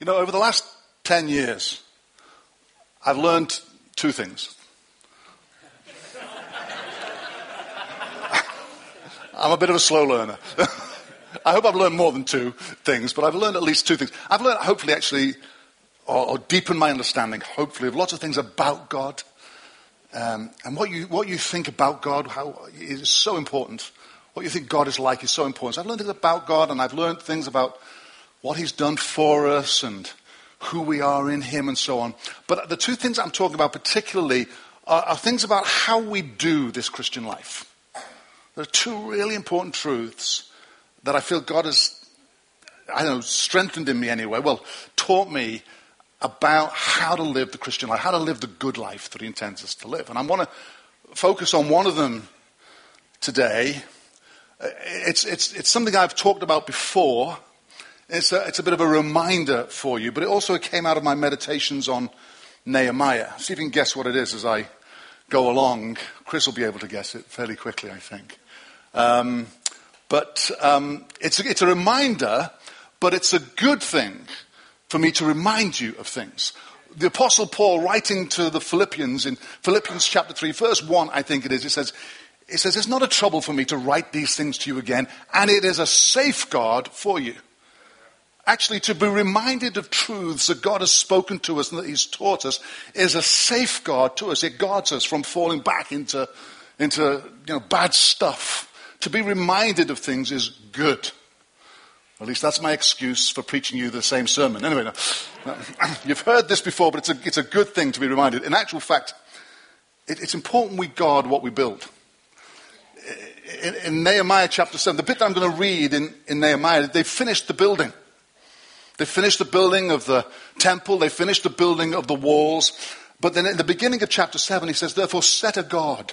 You know, over the last 10 years, I've learned two things. I'm a bit of a slow learner. I hope I've learned more than two things, but I've learned at least two things. I've learned, hopefully, actually, or, or deepen my understanding, hopefully, of lots of things about God. Um, and what you, what you think about God how, is so important. What you think God is like is so important. So I've learned things about God, and I've learned things about what he's done for us and who we are in him and so on. But the two things I'm talking about particularly are, are things about how we do this Christian life. There are two really important truths that I feel God has, I don't know, strengthened in me anyway, well, taught me about how to live the Christian life, how to live the good life that he intends us to live. And I want to focus on one of them today. It's, it's, it's something I've talked about before, it's a, it's a bit of a reminder for you, but it also came out of my meditations on Nehemiah. See if you can guess what it is as I go along. Chris will be able to guess it fairly quickly, I think. Um, but um, it's, a, it's a reminder, but it's a good thing for me to remind you of things. The Apostle Paul, writing to the Philippians in Philippians chapter 3, verse 1, I think it is, it says, it says, It's not a trouble for me to write these things to you again, and it is a safeguard for you actually to be reminded of truths that God has spoken to us and that He's taught us is a safeguard to us. It guards us from falling back into, into you know, bad stuff. To be reminded of things is good. At least that's my excuse for preaching you the same sermon. Anyway, no, you've heard this before, but it's a, it's a good thing to be reminded. In actual fact, it, it's important we guard what we build. In, in, Nehemiah chapter 7, the bit that I'm going to read in, in Nehemiah, they finished the building. They finished the building of the temple, they finished the building of the walls. But then in the beginning of chapter 7, he says, Therefore, set a guard,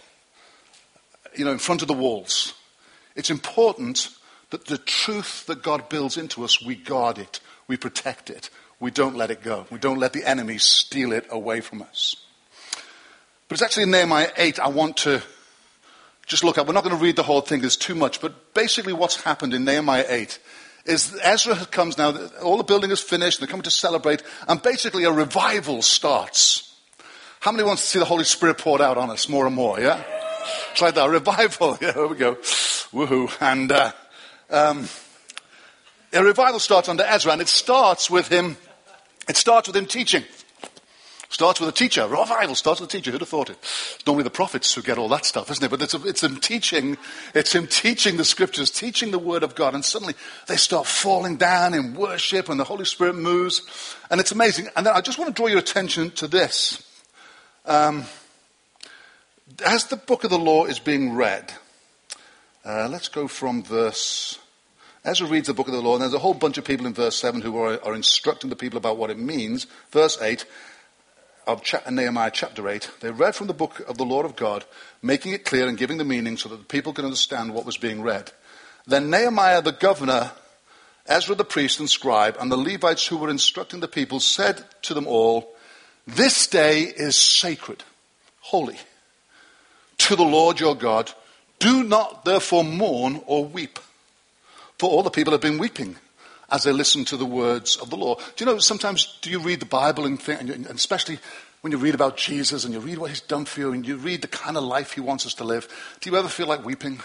you know, in front of the walls. It's important that the truth that God builds into us, we guard it, we protect it, we don't let it go. We don't let the enemy steal it away from us. But it's actually in Nehemiah 8 I want to just look at. We're not going to read the whole thing, there's too much. But basically, what's happened in Nehemiah 8 is Ezra comes now, all the building is finished, they're coming to celebrate, and basically a revival starts. How many want to see the Holy Spirit poured out on us more and more, yeah? It's like that, revival. Yeah, here we go. Woohoo. And uh, um, a revival starts under Ezra, and it starts with him, it starts with him teaching. Starts with a teacher. Revival starts with a teacher. Who'd have thought it? It's normally the prophets who get all that stuff, isn't it? But it's, it's him teaching, it's him teaching the scriptures, teaching the word of God, and suddenly they start falling down in worship, and the Holy Spirit moves, and it's amazing. And then I just want to draw your attention to this. Um, as the book of the law is being read, uh, let's go from verse. Ezra reads the book of the law, and there's a whole bunch of people in verse 7 who are, are instructing the people about what it means. Verse 8 of Nehemiah chapter 8, they read from the book of the Lord of God, making it clear and giving the meaning so that the people could understand what was being read. Then Nehemiah the governor, Ezra the priest and scribe, and the Levites who were instructing the people said to them all, This day is sacred, holy, to the Lord your God. Do not therefore mourn or weep. For all the people have been weeping as they listen to the words of the law. Do you know, sometimes do you read the Bible and, think, and especially when you read about Jesus and you read what he's done for you and you read the kind of life he wants us to live, do you ever feel like weeping?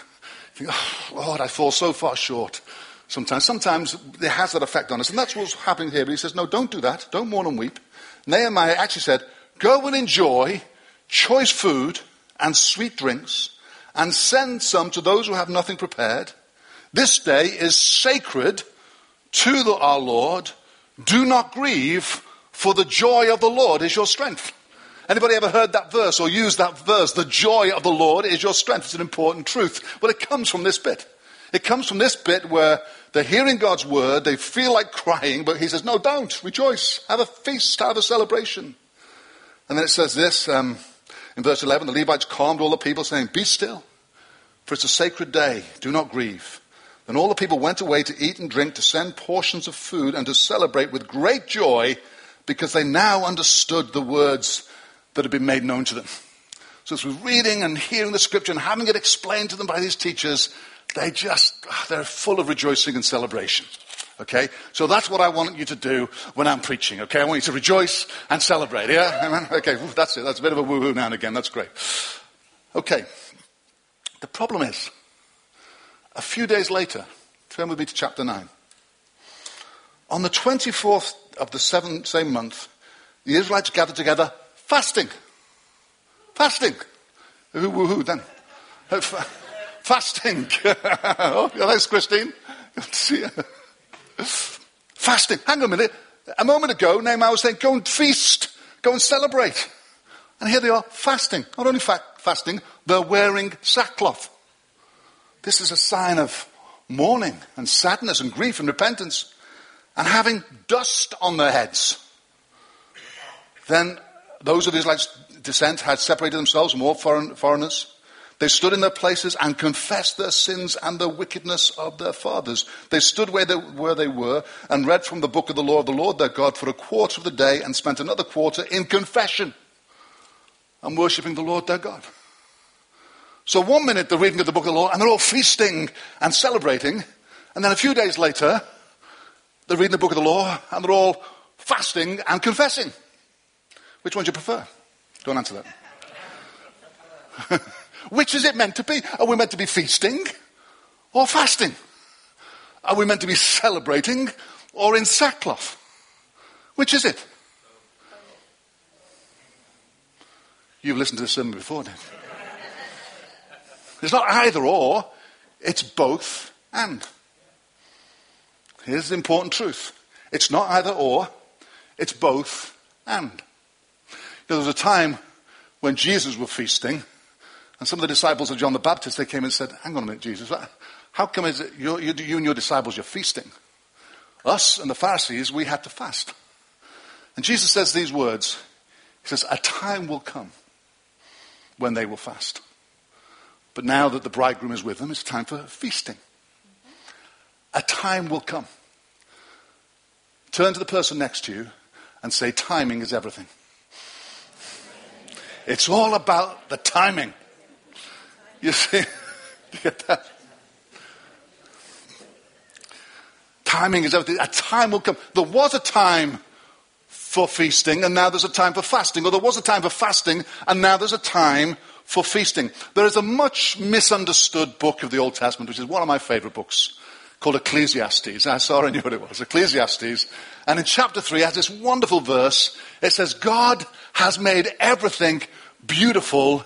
Think, oh, Lord, I fall so far short. Sometimes, sometimes it has that effect on us. And that's what's happening here. But he says, no, don't do that. Don't mourn and weep. Nehemiah actually said, go and enjoy choice food and sweet drinks and send some to those who have nothing prepared. This day is sacred to the, our Lord, do not grieve, for the joy of the Lord is your strength. Anybody ever heard that verse or used that verse? The joy of the Lord is your strength. It's an important truth. Well, it comes from this bit. It comes from this bit where they're hearing God's word, they feel like crying, but he says, no, don't. Rejoice. Have a feast, have a celebration. And then it says this um, in verse 11 the Levites calmed all the people, saying, Be still, for it's a sacred day. Do not grieve. And all the people went away to eat and drink, to send portions of food, and to celebrate with great joy because they now understood the words that had been made known to them. So, through reading and hearing the scripture and having it explained to them by these teachers, they just, ah, they're full of rejoicing and celebration. Okay? So that's what I want you to do when I'm preaching. Okay? I want you to rejoice and celebrate. Yeah? Amen? Okay, that's it. That's a bit of a woo-hoo now and again. That's great. Okay. The problem is, a few days later, turn with me to chapter 9. On the 24th of the seven, same month, the Israelites gathered together fasting. Fasting. Who, who, who then? Fasting. oh, thanks, Christine. See you. Fasting. Hang on a minute. A moment ago, Nehemiah was saying, go and feast. Go and celebrate. And here they are fasting. Not only fa- fasting, they're wearing sackcloth. This is a sign of mourning and sadness and grief and repentance and having dust on their heads. Then those of Israelite descent had separated themselves from all foreign, foreigners. They stood in their places and confessed their sins and the wickedness of their fathers. They stood where they, where they were and read from the book of the law of the Lord their God for a quarter of the day and spent another quarter in confession and worshipping the Lord their God. So one minute they're reading of the book of the law and they're all feasting and celebrating. And then a few days later, they're reading the book of the law and they're all fasting and confessing. Which one do you prefer? Don't answer that. Which is it meant to be? Are we meant to be feasting or fasting? Are we meant to be celebrating or in sackcloth? Which is it? You've listened to this sermon before, then. It's not either or, it's both and. Here's the important truth. It's not either or, it's both and. You know, there was a time when Jesus was feasting, and some of the disciples of John the Baptist, they came and said, hang on a minute, Jesus, how come is it you, you and your disciples, you're feasting? Us and the Pharisees, we had to fast. And Jesus says these words. He says, a time will come when they will fast. But now that the bridegroom is with them, it's time for feasting. A time will come. Turn to the person next to you and say, timing is everything. It's all about the timing. You see? you get that? Timing is everything. A time will come. There was a time for feasting and now there's a time for fasting. Or there was a time for fasting and now there's a time for feasting. There is a much misunderstood book of the Old Testament, which is one of my favorite books, called Ecclesiastes. I saw I knew what it was. Ecclesiastes. And in chapter 3 it has this wonderful verse. It says, God has made everything beautiful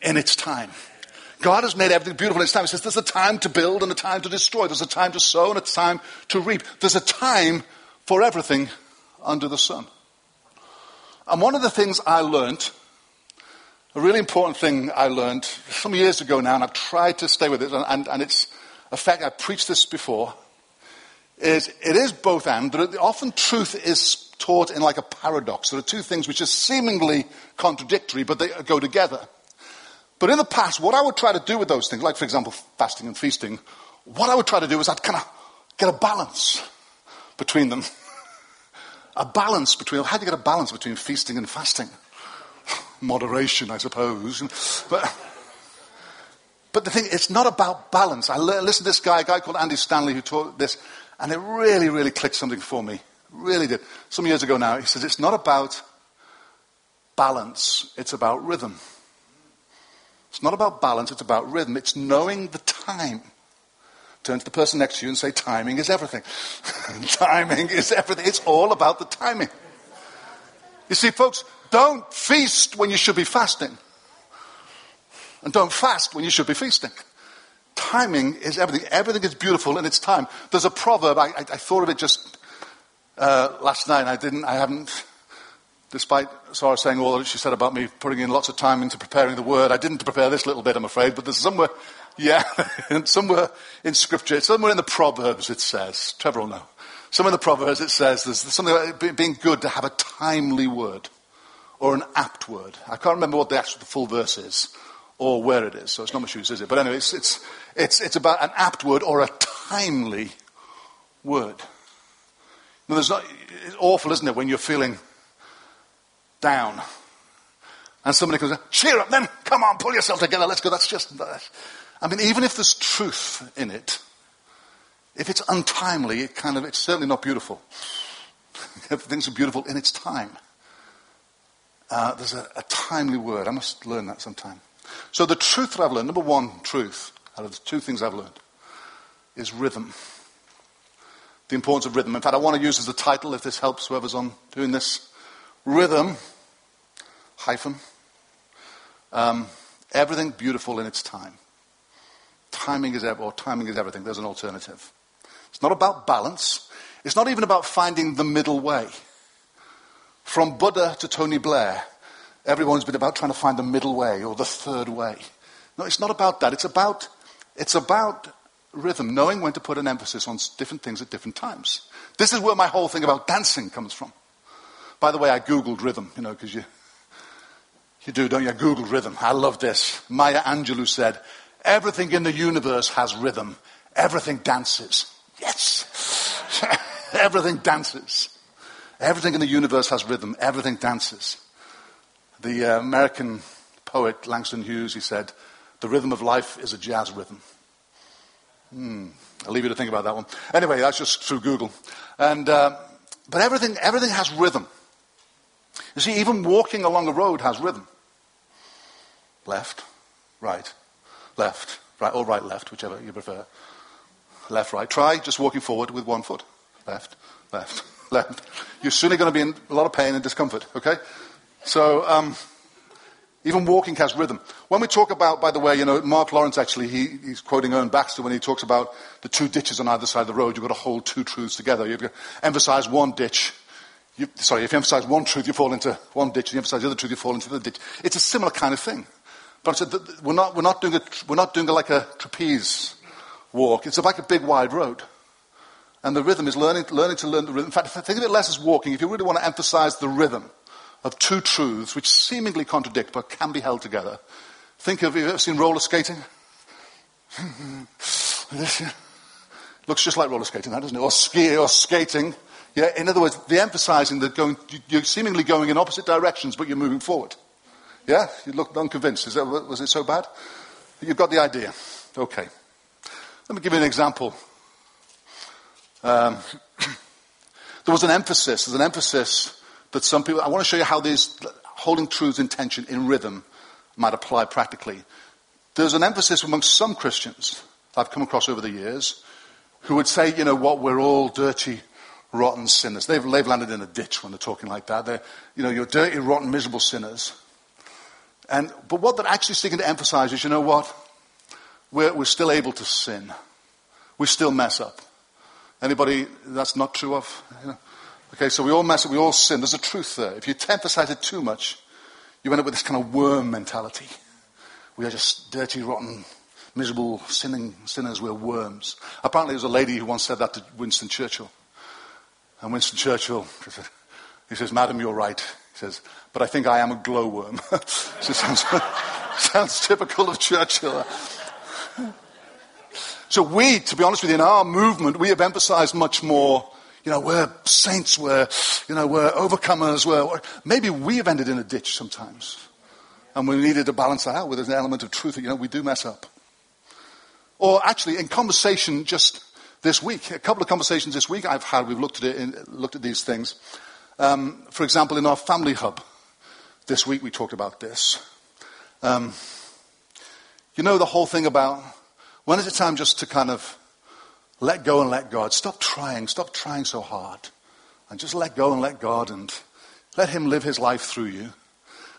in its time. God has made everything beautiful in its time. He says there's a time to build and a time to destroy. There's a time to sow and a time to reap. There's a time for everything under the sun. And one of the things I learned a really important thing I learned some years ago now, and I've tried to stay with it, and, and it's a fact, I've preached this before, is it is both and, but often truth is taught in like a paradox. There are two things which are seemingly contradictory, but they go together. But in the past, what I would try to do with those things, like for example, fasting and feasting, what I would try to do is I'd kind of get a balance between them. a balance between, how do you get a balance between feasting and fasting? Moderation, I suppose. But, but the thing, it's not about balance. I listened to this guy, a guy called Andy Stanley, who taught this, and it really, really clicked something for me. Really did. Some years ago now, he says it's not about balance, it's about rhythm. It's not about balance, it's about rhythm. It's knowing the time. Turn to the person next to you and say, timing is everything. timing is everything. It's all about the timing. You see, folks, don't feast when you should be fasting. And don't fast when you should be feasting. Timing is everything. Everything is beautiful in its time. There's a proverb, I, I, I thought of it just uh, last night. I didn't, I haven't, despite Sarah saying all that she said about me putting in lots of time into preparing the word, I didn't prepare this little bit, I'm afraid, but there's somewhere, yeah, somewhere in scripture, somewhere in the Proverbs it says, Trevor will know. Somewhere of the Proverbs it says there's something about being good to have a timely word or an apt word. I can't remember what the actual the full verse is or where it is, so it's not much use, is it? But anyway, it's, it's, it's, it's about an apt word or a timely word. Now, there's not, it's awful, isn't it, when you're feeling down and somebody comes, cheer up then, come on, pull yourself together, let's go. That's just, I mean, even if there's truth in it, if it's untimely, it kind of, it's certainly not beautiful. Everything's beautiful in its time. Uh, there's a, a, timely word. I must learn that sometime. So the truth that I've learned, number one truth, out of the two things I've learned, is rhythm. The importance of rhythm. In fact, I want to use as a title, if this helps whoever's on doing this, rhythm, hyphen, um, everything beautiful in its time. Timing is, ev- or timing is everything. There's an alternative. It's not about balance. It's not even about finding the middle way. From Buddha to Tony Blair, everyone's been about trying to find the middle way or the third way. No, it's not about that. It's about, it's about rhythm, knowing when to put an emphasis on different things at different times. This is where my whole thing about dancing comes from. By the way, I Googled rhythm, you know, because you, you do, don't you? I Googled rhythm. I love this. Maya Angelou said, everything in the universe has rhythm. Everything dances. Yes. everything dances. Everything in the universe has rhythm. Everything dances. The uh, American poet Langston Hughes, he said, the rhythm of life is a jazz rhythm. Hmm. I'll leave you to think about that one. Anyway, that's just through Google. And, uh, but everything, everything has rhythm. You see, even walking along a road has rhythm. Left, right, left, right, or right, left, whichever you prefer. Left, right. Try just walking forward with one foot. Left, left, left. You're sooner going to be in a lot of pain and discomfort, okay? So, um, even walking has rhythm. When we talk about, by the way, you know, Mark Lawrence actually, he, he's quoting Ern Baxter when he talks about the two ditches on either side of the road. You've got to hold two truths together. You've got to emphasize one ditch. You, sorry, if you emphasize one truth, you fall into one ditch. If you emphasize the other truth, you fall into the ditch. It's a similar kind of thing. But we're not, we're not doing a, we're not doing a, like a trapeze walk. It's like a big wide road. And the rhythm is learning, learning to learn the rhythm. In fact, think of it less as walking. If you really want to emphasize the rhythm, of two truths which seemingly contradict but can be held together. Think of, have you ever seen roller skating? Looks just like roller skating, that doesn't it? Or ski or skating. Yeah, in other words, the emphasizing that going, you're seemingly going in opposite directions, but you're moving forward. Yeah? You look unconvinced. Is that, was it so bad? You've got the idea. Okay. Let me give you an example. Um, there was an emphasis, there's an emphasis that some people, I want to show you how these holding truths in tension in rhythm might apply practically. There's an emphasis amongst some Christians I've come across over the years who would say, you know what, we're all dirty, rotten sinners. They've, they've landed in a ditch when they're talking like that. They're, you know, you're dirty, rotten, miserable sinners. And, but what they're actually seeking to emphasize is, you know what? We're, we're still able to sin. We still mess up. Anybody that's not true of? You know? Okay, so we all mess up, we all sin. There's a truth there. If you emphasize it too much, you end up with this kind of worm mentality. We are just dirty, rotten, miserable, sinning sinners. We're worms. Apparently, there was a lady who once said that to Winston Churchill. And Winston Churchill, he says, Madam, you're right. He says, but I think I am a glowworm. sounds, sounds typical of Churchill. So we, to be honest with you, in our movement, we have emphasized much more you know, we're saints, we're, you know, we're overcomers, we're, maybe we have ended in a ditch sometimes. And we needed to balance that out with an element of truth that, you know, we do mess up. Or actually, in conversation just this week, a couple of conversations this week I've had, we've looked at it, in, looked at these things. Um, for example, in our family hub, this week we talked about this. Um, you know the whole thing about when is it time just to kind of let go and let God. Stop trying. Stop trying so hard. And just let go and let God and let Him live His life through you.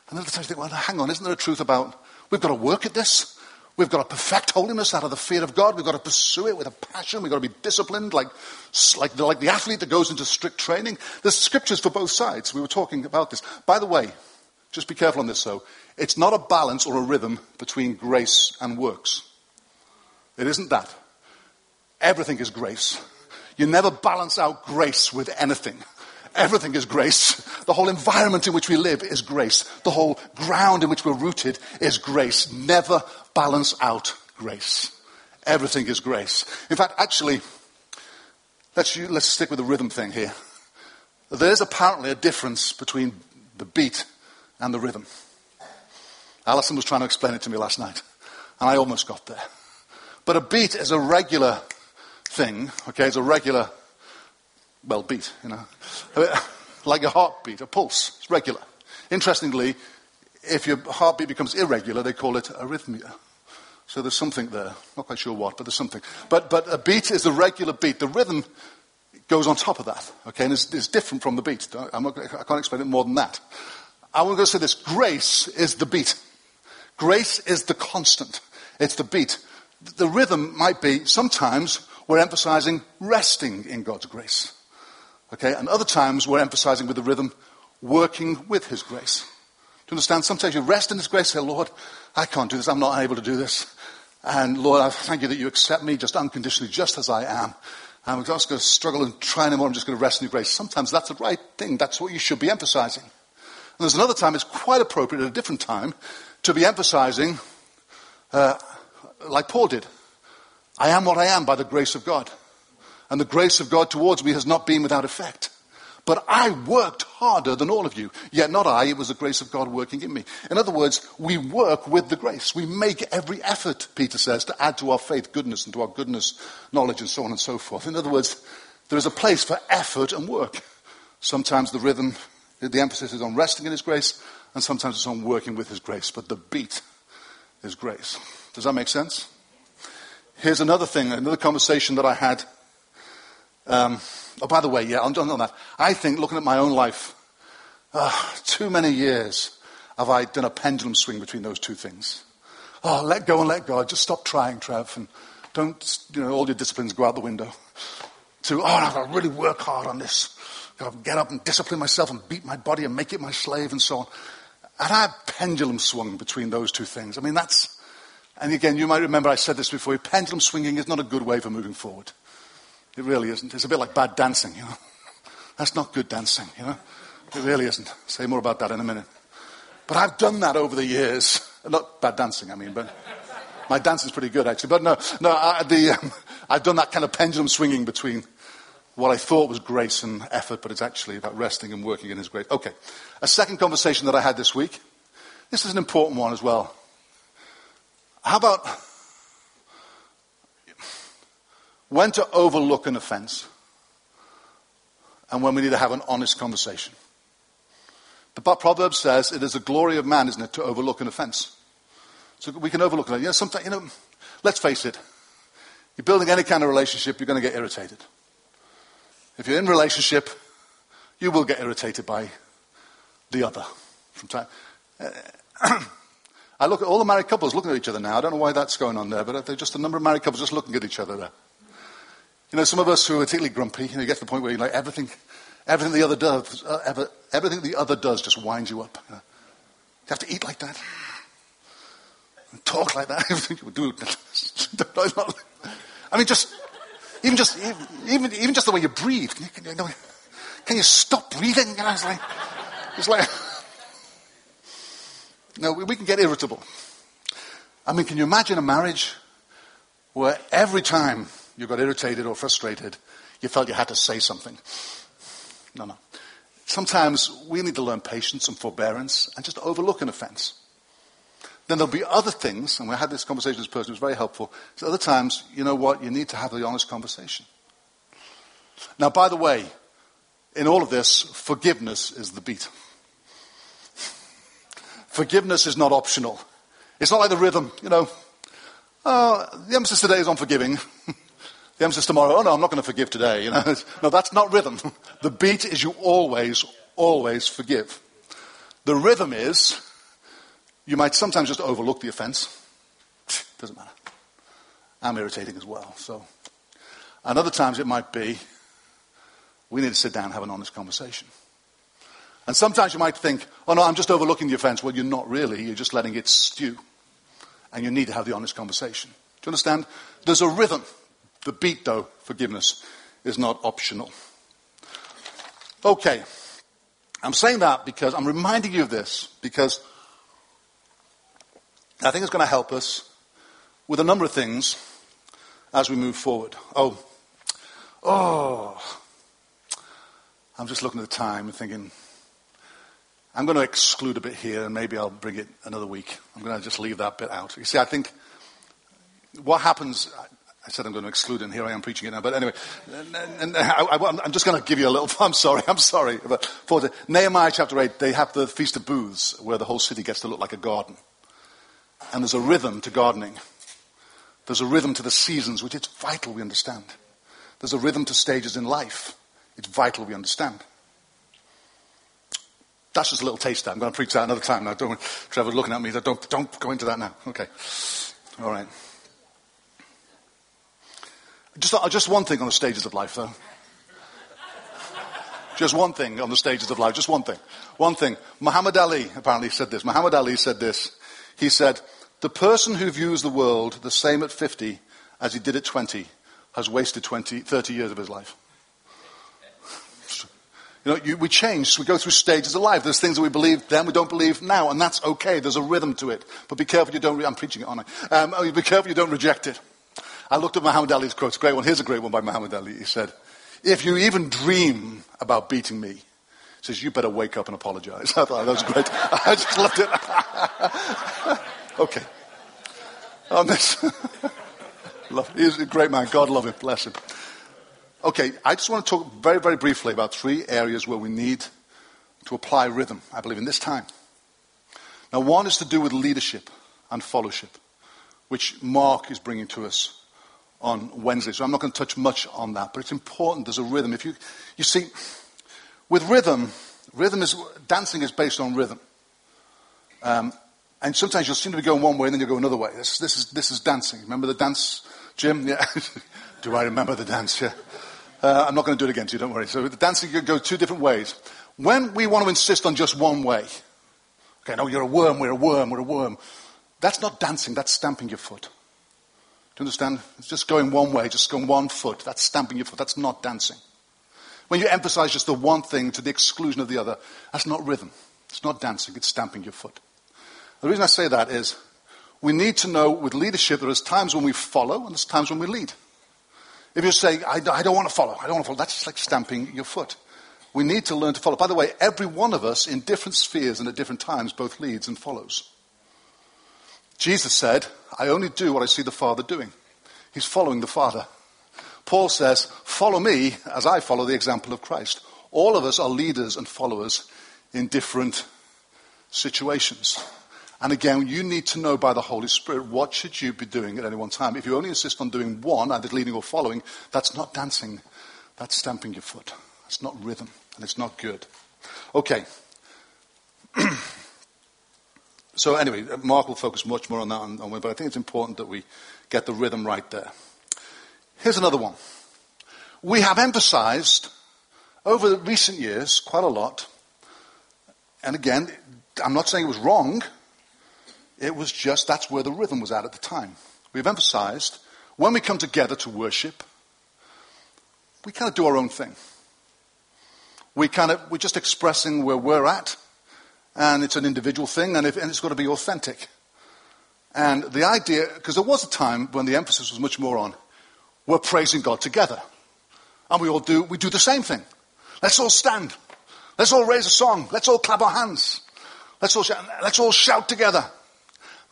And other times you think, well, hang on, isn't there a truth about we've got to work at this? We've got to perfect holiness out of the fear of God. We've got to pursue it with a passion. We've got to be disciplined like, like, the, like the athlete that goes into strict training. There's scriptures for both sides. We were talking about this. By the way, just be careful on this though. It's not a balance or a rhythm between grace and works. It isn't that. Everything is grace. You never balance out grace with anything. Everything is grace. The whole environment in which we live is grace. The whole ground in which we're rooted is grace. Never balance out grace. Everything is grace. In fact, actually, let's, let's stick with the rhythm thing here. There's apparently a difference between the beat and the rhythm. Alison was trying to explain it to me last night, and I almost got there. But a beat is a regular thing, okay, is a regular, well, beat, you know, like a heartbeat, a pulse. It's regular. Interestingly, if your heartbeat becomes irregular, they call it arrhythmia. So there's something there. Not quite sure what, but there's something. But, but a beat is a regular beat. The rhythm goes on top of that, okay, and it's, it's different from the beat. I'm not, I can't explain it more than that. I want to go say this grace is the beat. Grace is the constant. It's the beat. The rhythm might be sometimes we're emphasizing resting in God's grace. Okay, and other times we're emphasizing with the rhythm working with His grace. Do you understand? Sometimes you rest in His grace, say, Lord, I can't do this, I'm not able to do this. And Lord, I thank you that you accept me just unconditionally, just as I am. I'm just going to struggle and try no more. I'm just going to rest in your grace. Sometimes that's the right thing. That's what you should be emphasizing. And there's another time, it's quite appropriate at a different time, to be emphasizing, uh, like Paul did. I am what I am by the grace of God. And the grace of God towards me has not been without effect. But I worked harder than all of you. Yet not I, it was the grace of God working in me. In other words, we work with the grace. We make every effort, Peter says, to add to our faith goodness and to our goodness knowledge and so on and so forth. In other words, there is a place for effort and work. Sometimes the rhythm, the emphasis is on resting in His grace, and sometimes it's on working with His grace. But the beat is grace. Does that make sense? Here's another thing, another conversation that I had. Um, oh, by the way, yeah, I'm done on that. I think, looking at my own life, uh, too many years have I done a pendulum swing between those two things. Oh, let go and let God. Just stop trying, Trev, and don't, you know, all your disciplines go out the window. To, oh, I've got to really work hard on this. To get up and discipline myself and beat my body and make it my slave and so on. And I pendulum swung between those two things. I mean, that's, and again, you might remember I said this before. Pendulum swinging is not a good way for moving forward. It really isn't. It's a bit like bad dancing, you know. That's not good dancing, you know. It really isn't. I'll say more about that in a minute. But I've done that over the years. Not bad dancing, I mean, but my dancing's pretty good actually. But no, no, I, the, um, I've done that kind of pendulum swinging between what I thought was grace and effort, but it's actually about resting and working in His grace. Okay. A second conversation that I had this week. This is an important one as well. How about when to overlook an offense and when we need to have an honest conversation? The proverb says it is the glory of man, isn't it, to overlook an offense. So we can overlook it. You know, sometimes, you know, let's face it. You're building any kind of relationship, you're going to get irritated. If you're in relationship, you will get irritated by the other from time. I look at all the married couples looking at each other now. I don't know why that's going on there, but they're just a number of married couples just looking at each other there. You know, some of us who are particularly grumpy, you know, you get to the point where you like everything, everything the other does, uh, ever, everything the other does just winds you up. You, know. you have to eat like that, talk like that. Everything you do. I mean, just even just even even just the way you breathe. Can you, can you, can you stop breathing? You know, it's like it's like. No, we can get irritable. I mean, can you imagine a marriage where every time you got irritated or frustrated, you felt you had to say something? No, no. Sometimes we need to learn patience and forbearance and just overlook an offense. Then there'll be other things, and we had this conversation with this person, it was very helpful. So other times, you know what, you need to have the honest conversation. Now, by the way, in all of this, forgiveness is the beat. Forgiveness is not optional. It's not like the rhythm, you know. Uh, the emphasis today is on forgiving. the emphasis tomorrow, oh no, I'm not going to forgive today. You know? no, that's not rhythm. The beat is you always, always forgive. The rhythm is you might sometimes just overlook the offense. Doesn't matter. I'm irritating as well. So, and other times it might be we need to sit down and have an honest conversation. And sometimes you might think, oh no, I'm just overlooking the offense. Well, you're not really. You're just letting it stew. And you need to have the honest conversation. Do you understand? There's a rhythm. The beat, though, forgiveness, is not optional. Okay. I'm saying that because I'm reminding you of this because I think it's going to help us with a number of things as we move forward. Oh, oh. I'm just looking at the time and thinking, I'm going to exclude a bit here, and maybe I'll bring it another week. I'm going to just leave that bit out. You see, I think what happens, I said I'm going to exclude and here I am preaching it now. But anyway, and, I, am just going to give you a little. I'm sorry. I'm sorry. But for Nehemiah chapter eight, they have the feast of booths where the whole city gets to look like a garden, and there's a rhythm to gardening. There's a rhythm to the seasons, which it's vital we understand. There's a rhythm to stages in life. It's vital we understand. That's just a little taster. I'm going to preach that another time now. Don't, Trevor's looking at me. Don't, don't go into that now. Okay. All right. Just, uh, just one thing on the stages of life, though. Just one thing on the stages of life. Just one thing. One thing. Muhammad Ali apparently said this. Muhammad Ali said this. He said, the person who views the world the same at 50 as he did at 20 has wasted 20, 30 years of his life. You know, you, we change. We go through stages of life. There's things that we believe then we don't believe now, and that's okay. There's a rhythm to it. But be careful you don't. Re- I'm preaching it, aren't I? Um, oh, be careful you don't reject it. I looked at Muhammad Ali's quote. It's a great one. Here's a great one by Muhammad Ali. He said, "If you even dream about beating me, says you better wake up and apologize." I thought that was great. I just loved it. okay. On this, he's a great man. God love him. Bless him. Okay, I just want to talk very, very briefly about three areas where we need to apply rhythm, I believe, in this time. Now, one is to do with leadership and fellowship, which Mark is bringing to us on Wednesday. So I'm not going to touch much on that, but it's important. There's a rhythm. If you, you see, with rhythm, rhythm is dancing is based on rhythm, um, and sometimes you'll seem to be going one way and then you'll go another way. This, this is this is dancing. Remember the dance, Jim? Yeah. do I remember the dance? Yeah. Uh, I'm not going to do it again to you, don't worry. So the dancing can go two different ways. When we want to insist on just one way, okay, no, you're a worm, we're a worm, we're a worm. That's not dancing, that's stamping your foot. Do you understand? It's just going one way, just going one foot. That's stamping your foot. That's not dancing. When you emphasize just the one thing to the exclusion of the other, that's not rhythm. It's not dancing, it's stamping your foot. The reason I say that is we need to know with leadership there is times when we follow and there's times when we lead. If you say, I, I don't want to follow, I don't want to follow, that's just like stamping your foot. We need to learn to follow. By the way, every one of us in different spheres and at different times both leads and follows. Jesus said, I only do what I see the Father doing. He's following the Father. Paul says, Follow me as I follow the example of Christ. All of us are leaders and followers in different situations. And again, you need to know by the Holy Spirit what should you be doing at any one time. If you only insist on doing one, either leading or following, that's not dancing. That's stamping your foot. That's not rhythm, and it's not good. Okay. so anyway, Mark will focus much more on that, on, on, but I think it's important that we get the rhythm right there. Here's another one. We have emphasized over the recent years quite a lot, and again, I'm not saying it was wrong, it was just that's where the rhythm was at at the time. We've emphasized when we come together to worship, we kind of do our own thing. We kind of, we're just expressing where we're at, and it's an individual thing, and, if, and it's got to be authentic. And the idea, because there was a time when the emphasis was much more on, we're praising God together. And we all do, we do the same thing. Let's all stand. Let's all raise a song. Let's all clap our hands. Let's all, shout, let's all shout together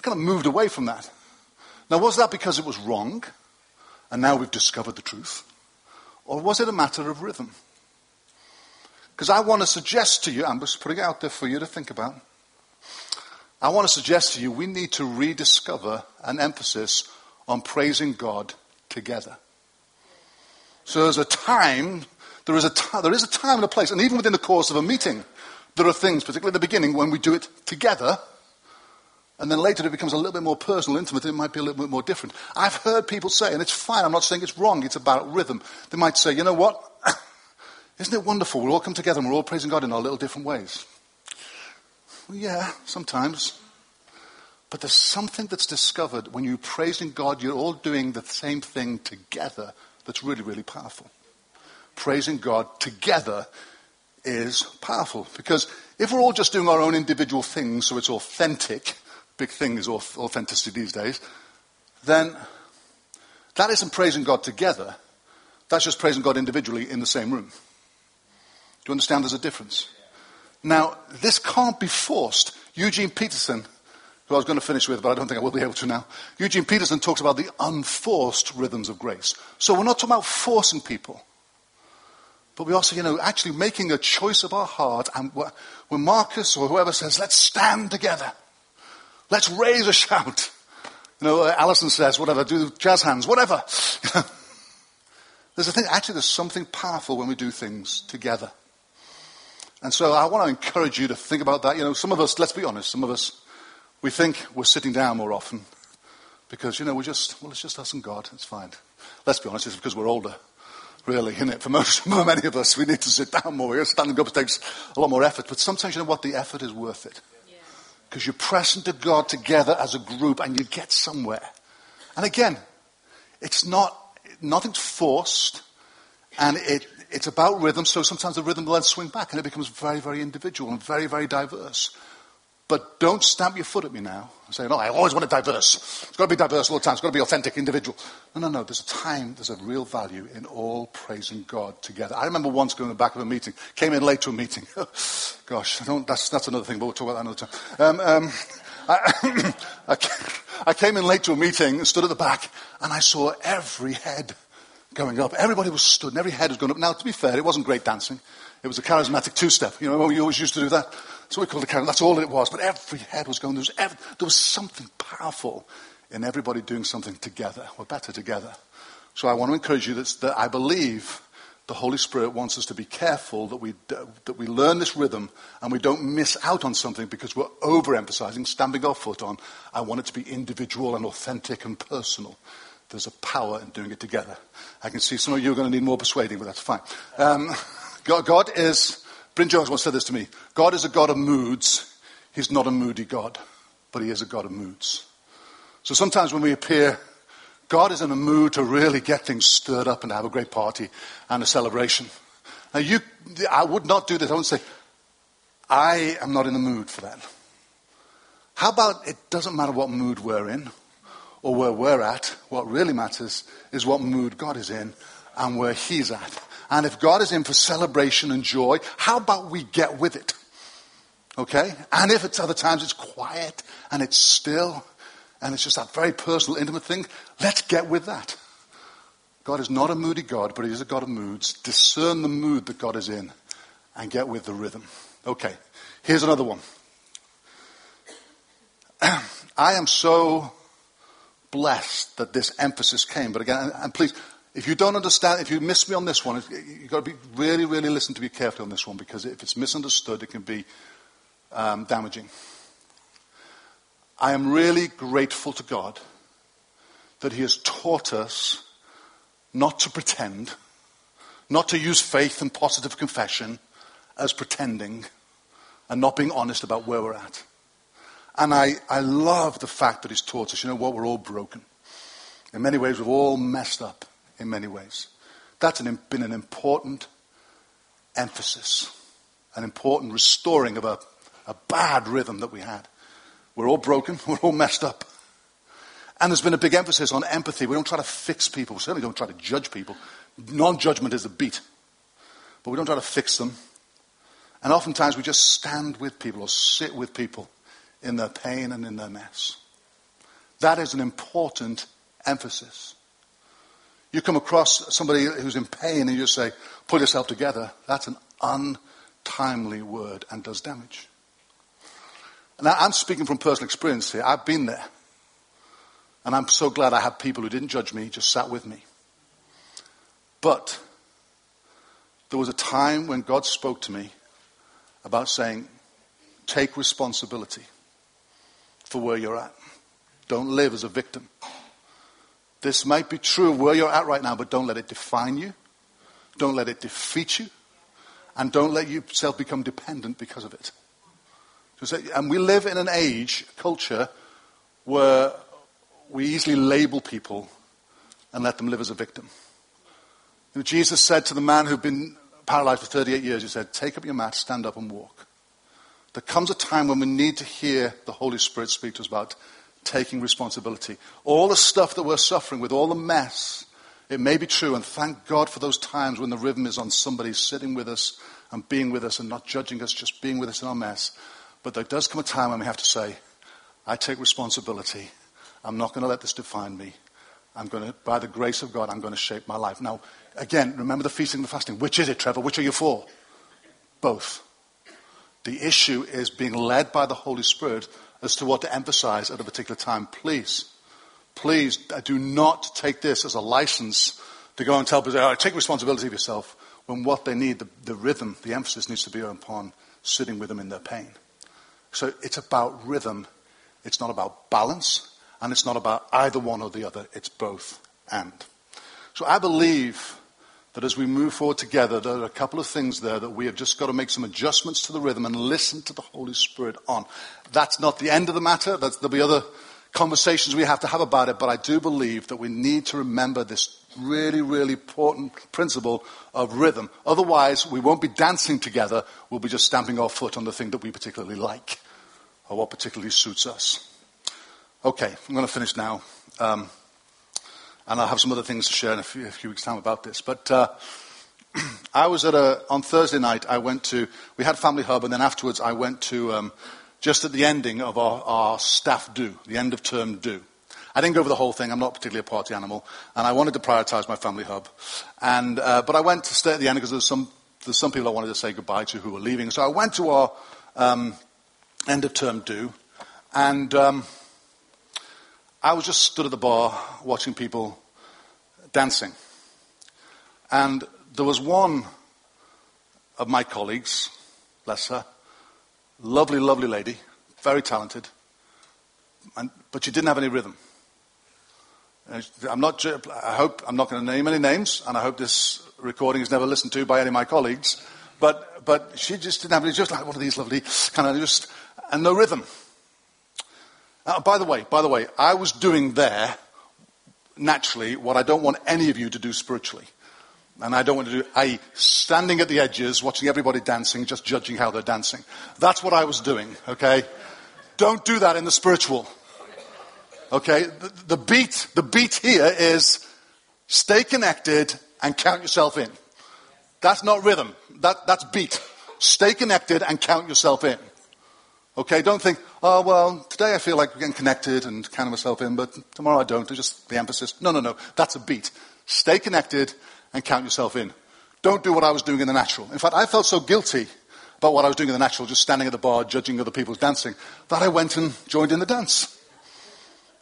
kind of moved away from that. Now, was that because it was wrong and now we've discovered the truth? Or was it a matter of rhythm? Because I want to suggest to you, I'm just putting it out there for you to think about. I want to suggest to you we need to rediscover an emphasis on praising God together. So there's a time, there is a, t- there is a time and a place, and even within the course of a meeting, there are things, particularly at the beginning, when we do it together and then later it becomes a little bit more personal, intimate, it might be a little bit more different. I've heard people say, and it's fine, I'm not saying it's wrong, it's about rhythm. They might say, you know what? Isn't it wonderful? We all come together and we're all praising God in our little different ways. Well, yeah, sometimes. But there's something that's discovered when you're praising God, you're all doing the same thing together that's really, really powerful. Praising God together is powerful because if we're all just doing our own individual things so it's authentic, big thing is authenticity these days, then that isn't praising God together. That's just praising God individually in the same room. Do you understand there's a difference? Now, this can't be forced. Eugene Peterson who I was going to finish with, but I don't think I will be able to now. Eugene Peterson talks about the unforced rhythms of grace. So we're not talking about forcing people. But we also, you know, actually making a choice of our heart. And when Marcus or whoever says, let's stand together. Let's raise a shout. You know, uh, Alison says, whatever, do jazz hands, whatever. there's a thing, actually, there's something powerful when we do things together. And so I want to encourage you to think about that. You know, some of us, let's be honest, some of us, we think we're sitting down more often because, you know, we're just, well, it's just us and God. It's fine. Let's be honest, it's because we're older really, isn't it? For most, for many of us, we need to sit down more. Standing up takes a lot more effort, but sometimes you know what? The effort is worth it. Because you're pressing to God together as a group and you get somewhere. And again, it's not, nothing's forced and it, it's about rhythm, so sometimes the rhythm will then swing back and it becomes very, very individual and very, very diverse. But don't stamp your foot at me now and say, no, I always want it diverse. It's got to be diverse all the time. It's got to be authentic, individual. No, no, no. There's a time, there's a real value in all praising God together. I remember once going to the back of a meeting, came in late to a meeting. Gosh, that's, that's another thing, but we'll talk about that another time. Um, um, I, I came in late to a meeting, and stood at the back, and I saw every head going up. Everybody was stood, and every head was going up. Now, to be fair, it wasn't great dancing. It was a charismatic two-step. You know, we always used to do that. So we called it Karen. That's all it was. But every head was going. There was, every, there was something powerful in everybody doing something together. We're better together. So I want to encourage you that, that I believe the Holy Spirit wants us to be careful that we, that we learn this rhythm and we don't miss out on something because we're overemphasizing, stamping our foot on, I want it to be individual and authentic and personal. There's a power in doing it together. I can see some of you are going to need more persuading, but that's fine. Um, God, God is Bryn Jones once said this to me God is a God of moods. He's not a moody God, but he is a God of moods. So sometimes when we appear, God is in a mood to really get things stirred up and have a great party and a celebration. Now, you, I would not do this. I would say, I am not in the mood for that. How about it doesn't matter what mood we're in or where we're at? What really matters is what mood God is in and where He's at. And if God is in for celebration and joy, how about we get with it? Okay? And if it's other times it's quiet and it's still and it's just that very personal, intimate thing, let's get with that. God is not a moody God, but He is a God of moods. Discern the mood that God is in and get with the rhythm. Okay, here's another one. I am so blessed that this emphasis came, but again, and please, if you don't understand, if you miss me on this one, you've got to be really, really listen to be careful on this one because if it's misunderstood, it can be um, damaging. I am really grateful to God that He has taught us not to pretend, not to use faith and positive confession as pretending and not being honest about where we're at. And I, I love the fact that He's taught us, you know what, we're all broken. In many ways, we've all messed up in many ways. That's an, been an important emphasis, an important restoring of a, a bad rhythm that we had. We're all broken, we're all messed up. And there's been a big emphasis on empathy. We don't try to fix people, we certainly don't try to judge people. Non judgment is the beat. But we don't try to fix them. And oftentimes we just stand with people or sit with people in their pain and in their mess. That is an important emphasis. You come across somebody who's in pain and you say, pull yourself together. That's an untimely word and does damage. Now, I'm speaking from personal experience here. I've been there. And I'm so glad I had people who didn't judge me, just sat with me. But there was a time when God spoke to me about saying, take responsibility for where you're at. Don't live as a victim. This might be true of where you're at right now, but don't let it define you. Don't let it defeat you. And don't let yourself become dependent because of it. And we live in an age, culture, where we easily label people and let them live as a victim. Jesus said to the man who'd been paralyzed for 38 years, He said, Take up your mat, stand up, and walk. There comes a time when we need to hear the Holy Spirit speak to us about taking responsibility. All the stuff that we're suffering with, all the mess, it may be true, and thank God for those times when the rhythm is on somebody sitting with us and being with us and not judging us, just being with us in our mess. But there does come a time when we have to say, I take responsibility. I'm not going to let this define me. I'm going to, by the grace of God, I'm going to shape my life. Now, again, remember the feasting and the fasting. Which is it, Trevor? Which are you for? Both. The issue is being led by the Holy Spirit as to what to emphasize at a particular time. Please, please uh, do not take this as a license to go and tell people, oh, take responsibility of yourself, when what they need, the, the rhythm, the emphasis needs to be upon sitting with them in their pain. So it's about rhythm. It's not about balance, and it's not about either one or the other. It's both and. So I believe that as we move forward together, there are a couple of things there that we have just got to make some adjustments to the rhythm and listen to the Holy Spirit on. That's not the end of the matter. That's, there'll be other conversations we have to have about it, but I do believe that we need to remember this really, really important principle of rhythm. Otherwise, we won't be dancing together. We'll be just stamping our foot on the thing that we particularly like or what particularly suits us. Okay, I'm going to finish now. Um, and I'll have some other things to share in a few, a few weeks' time about this. But uh, I was at a on Thursday night. I went to we had Family Hub, and then afterwards I went to um, just at the ending of our, our staff do, the end of term do. I didn't go over the whole thing. I'm not particularly a party animal, and I wanted to prioritise my Family Hub. And uh, but I went to stay at the end because there's some there's some people I wanted to say goodbye to who were leaving. So I went to our um, end of term do, and. Um, I was just stood at the bar watching people dancing. And there was one of my colleagues, bless her, lovely, lovely lady, very talented, and, but she didn't have any rhythm. I'm not, I hope I'm not going to name any names, and I hope this recording is never listened to by any of my colleagues. But, but she just didn't have any, just like one of these lovely kind of just, and no rhythm. Uh, by the way, by the way, I was doing there naturally what I don't want any of you to do spiritually. And I don't want to do, i.e., standing at the edges, watching everybody dancing, just judging how they're dancing. That's what I was doing, okay? Don't do that in the spiritual. Okay? The, the beat, the beat here is stay connected and count yourself in. That's not rhythm. That, that's beat. Stay connected and count yourself in. Okay, don't think, oh, well, today I feel like getting connected and counting myself in, but tomorrow I don't. It's just the emphasis. No, no, no. That's a beat. Stay connected and count yourself in. Don't do what I was doing in the natural. In fact, I felt so guilty about what I was doing in the natural, just standing at the bar judging other people's dancing, that I went and joined in the dance.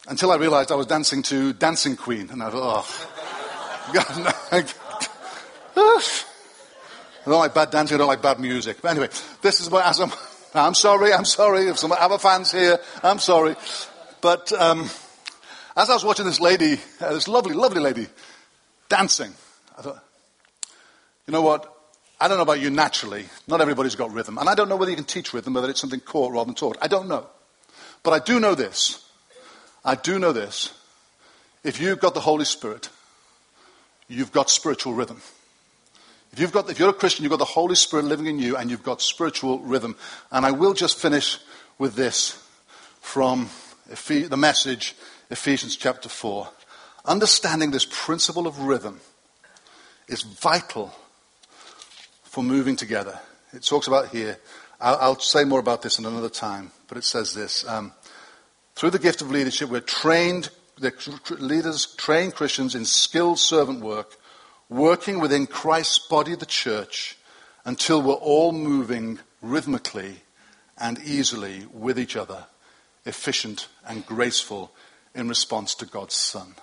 Until I realized I was dancing to Dancing Queen. And I thought, oh. God, I don't like bad dancing, I don't like bad music. But anyway, this is what, as I'm I'm sorry, I'm sorry. If some other fans here, I'm sorry. But um, as I was watching this lady, uh, this lovely, lovely lady, dancing, I thought, you know what? I don't know about you naturally. Not everybody's got rhythm. And I don't know whether you can teach rhythm, whether it's something caught rather than taught. I don't know. But I do know this. I do know this. If you've got the Holy Spirit, you've got spiritual rhythm. If, you've got, if you're a Christian, you've got the Holy Spirit living in you and you've got spiritual rhythm. And I will just finish with this from the message, Ephesians chapter 4. Understanding this principle of rhythm is vital for moving together. It talks about here, I'll, I'll say more about this in another time, but it says this. Um, through the gift of leadership, we're trained, the leaders train Christians in skilled servant work working within Christ's body, the church, until we're all moving rhythmically and easily with each other, efficient and graceful in response to God's Son.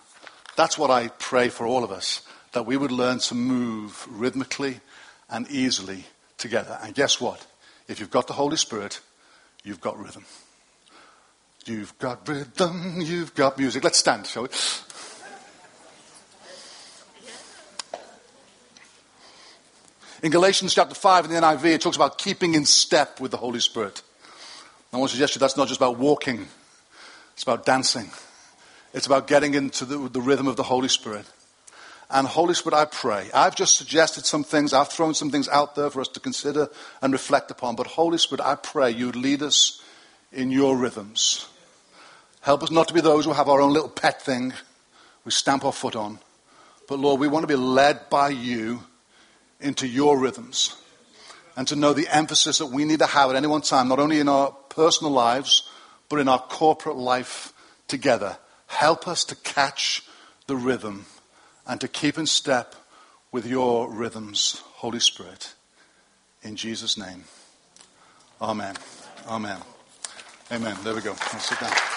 That's what I pray for all of us, that we would learn to move rhythmically and easily together. And guess what? If you've got the Holy Spirit, you've got rhythm. You've got rhythm, you've got music. Let's stand, shall we? In Galatians chapter 5 in the NIV, it talks about keeping in step with the Holy Spirit. I want to suggest to you that's not just about walking, it's about dancing. It's about getting into the, the rhythm of the Holy Spirit. And Holy Spirit, I pray. I've just suggested some things, I've thrown some things out there for us to consider and reflect upon. But Holy Spirit, I pray you'd lead us in your rhythms. Help us not to be those who have our own little pet thing we stamp our foot on. But Lord, we want to be led by you into your rhythms and to know the emphasis that we need to have at any one time, not only in our personal lives, but in our corporate life together. Help us to catch the rhythm and to keep in step with your rhythms, Holy Spirit. In Jesus' name. Amen. Amen. Amen. There we go. I'll sit down.